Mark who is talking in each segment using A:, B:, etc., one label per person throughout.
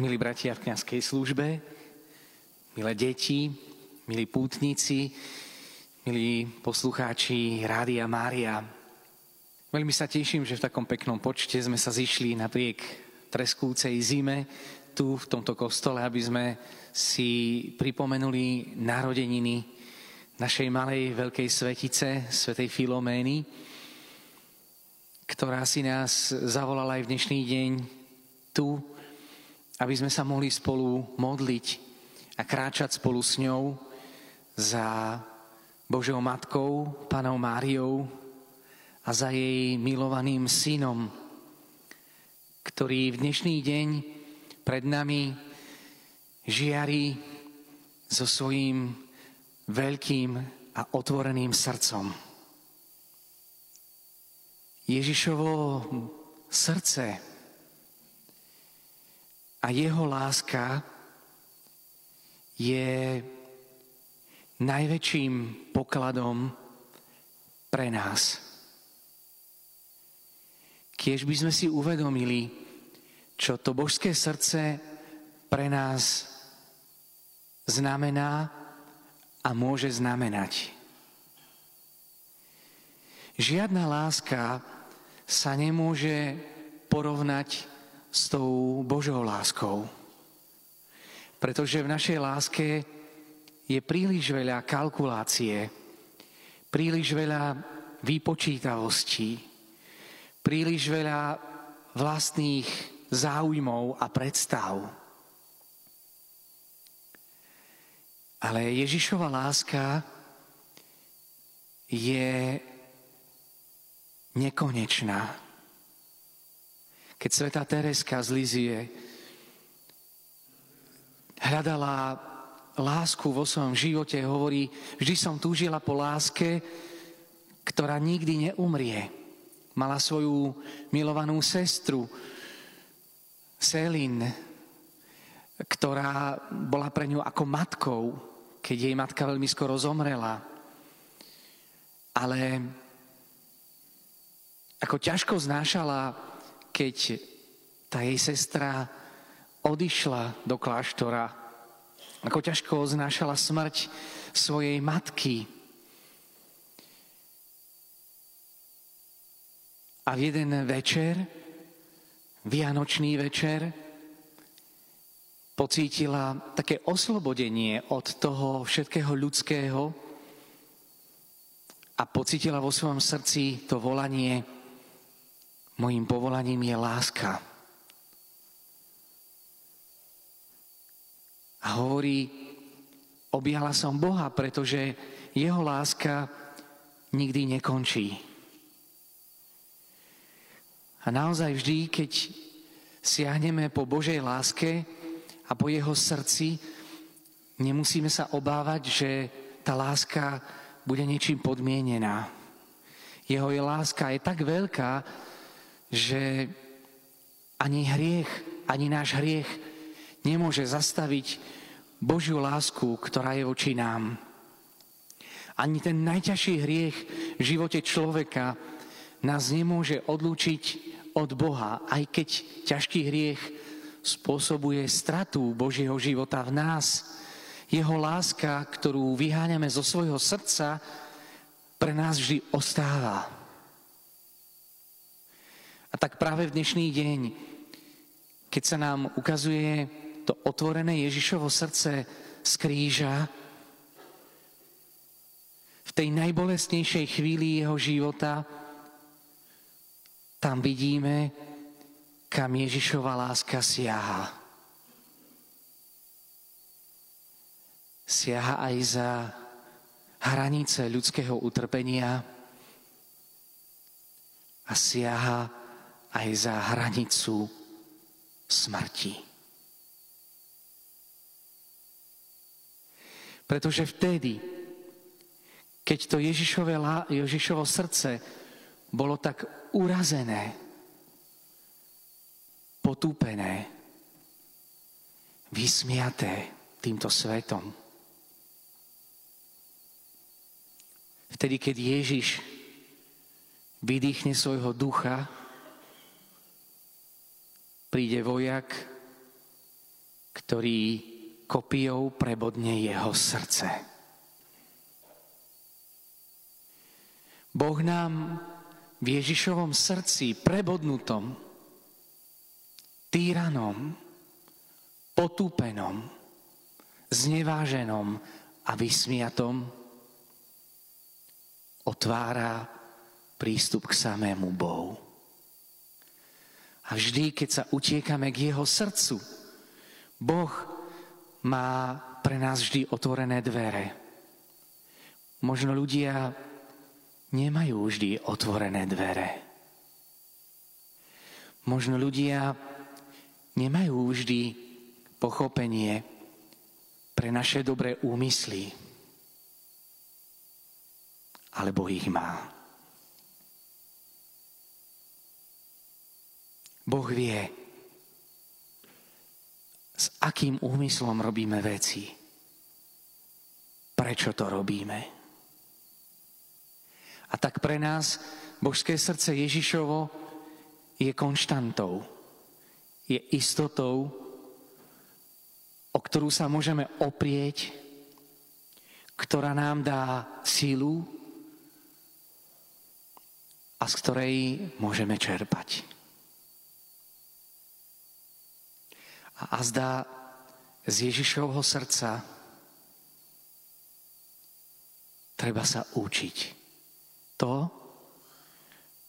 A: milí bratia v kniazkej službe, milé deti, milí pútnici, milí poslucháči Rádia Mária. Veľmi sa teším, že v takom peknom počte sme sa zišli napriek treskúcej zime tu v tomto kostole, aby sme si pripomenuli narodeniny našej malej veľkej svetice, svetej Filomény, ktorá si nás zavolala aj v dnešný deň tu aby sme sa mohli spolu modliť a kráčať spolu s ňou za Božou Matkou, Panou Máriou a za jej milovaným synom, ktorý v dnešný deň pred nami žiari so svojím veľkým a otvoreným srdcom. Ježišovo srdce a jeho láska je najväčším pokladom pre nás. Kiež by sme si uvedomili, čo to božské srdce pre nás znamená a môže znamenať. Žiadna láska sa nemôže porovnať s tou Božou láskou. Pretože v našej láske je príliš veľa kalkulácie, príliš veľa výpočítavostí, príliš veľa vlastných záujmov a predstav. Ale Ježišova láska je nekonečná. Keď sveta Tereska z Lizie hľadala lásku vo svojom živote, hovorí, vždy som túžila po láske, ktorá nikdy neumrie. Mala svoju milovanú sestru, Selin, ktorá bola pre ňu ako matkou, keď jej matka veľmi skoro zomrela. Ale ako ťažko znášala keď tá jej sestra odišla do kláštora, ako ťažko znášala smrť svojej matky. A v jeden večer, vianočný večer, pocítila také oslobodenie od toho všetkého ľudského a pocítila vo svojom srdci to volanie Mojím povolaním je láska. A hovorí, objala som Boha, pretože jeho láska nikdy nekončí. A naozaj vždy, keď siahneme po Božej láske a po jeho srdci, nemusíme sa obávať, že tá láska bude niečím podmienená. Jeho je láska je tak veľká, že ani hriech, ani náš hriech nemôže zastaviť Božiu lásku, ktorá je voči nám. Ani ten najťažší hriech v živote človeka nás nemôže odlúčiť od Boha, aj keď ťažký hriech spôsobuje stratu Božieho života v nás. Jeho láska, ktorú vyháňame zo svojho srdca, pre nás vždy ostáva. A tak práve v dnešný deň, keď sa nám ukazuje to otvorené Ježišovo srdce z kríža, v tej najbolestnejšej chvíli jeho života, tam vidíme, kam Ježišova láska siaha. Siaha aj za hranice ľudského utrpenia a siaha aj za hranicu smrti. Pretože vtedy, keď to Ježišové, Ježišovo srdce bolo tak urazené, potúpené, vysmiaté týmto svetom. Vtedy, keď Ježiš vydýchne svojho ducha, príde vojak ktorý kopiou prebodne jeho srdce. Boh nám v Ježišovom srdci prebodnutom, týranom, potúpenom, zneváženom a vysmiatom otvára prístup k samému Bohu. A vždy, keď sa utiekame k jeho srdcu, Boh má pre nás vždy otvorené dvere. Možno ľudia nemajú vždy otvorené dvere. Možno ľudia nemajú vždy pochopenie pre naše dobré úmysly. Alebo ich má. Boh vie, s akým úmyslom robíme veci. Prečo to robíme. A tak pre nás božské srdce Ježišovo je konštantou, je istotou, o ktorú sa môžeme oprieť, ktorá nám dá sílu a z ktorej môžeme čerpať. A azda z Ježišovho srdca treba sa učiť to,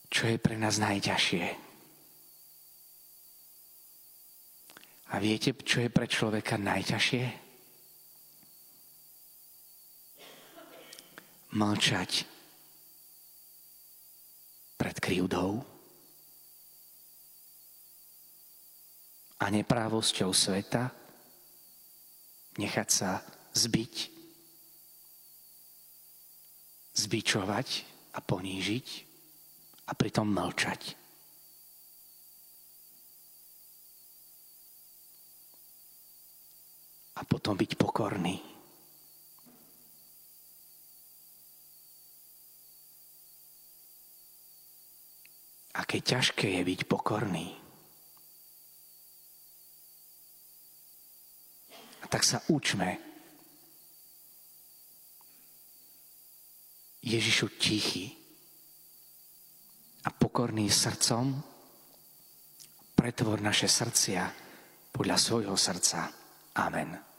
A: čo je pre nás najťažšie. A viete, čo je pre človeka najťažšie? Mlčať pred krivdou. A neprávosťou sveta, nechať sa zbiť, zbičovať a ponížiť a pritom mlčať. A potom byť pokorný. Aké ťažké je byť pokorný. Tak sa učme Ježišu tichý a pokorný srdcom pretvor naše srdcia podľa svojho srdca. Amen.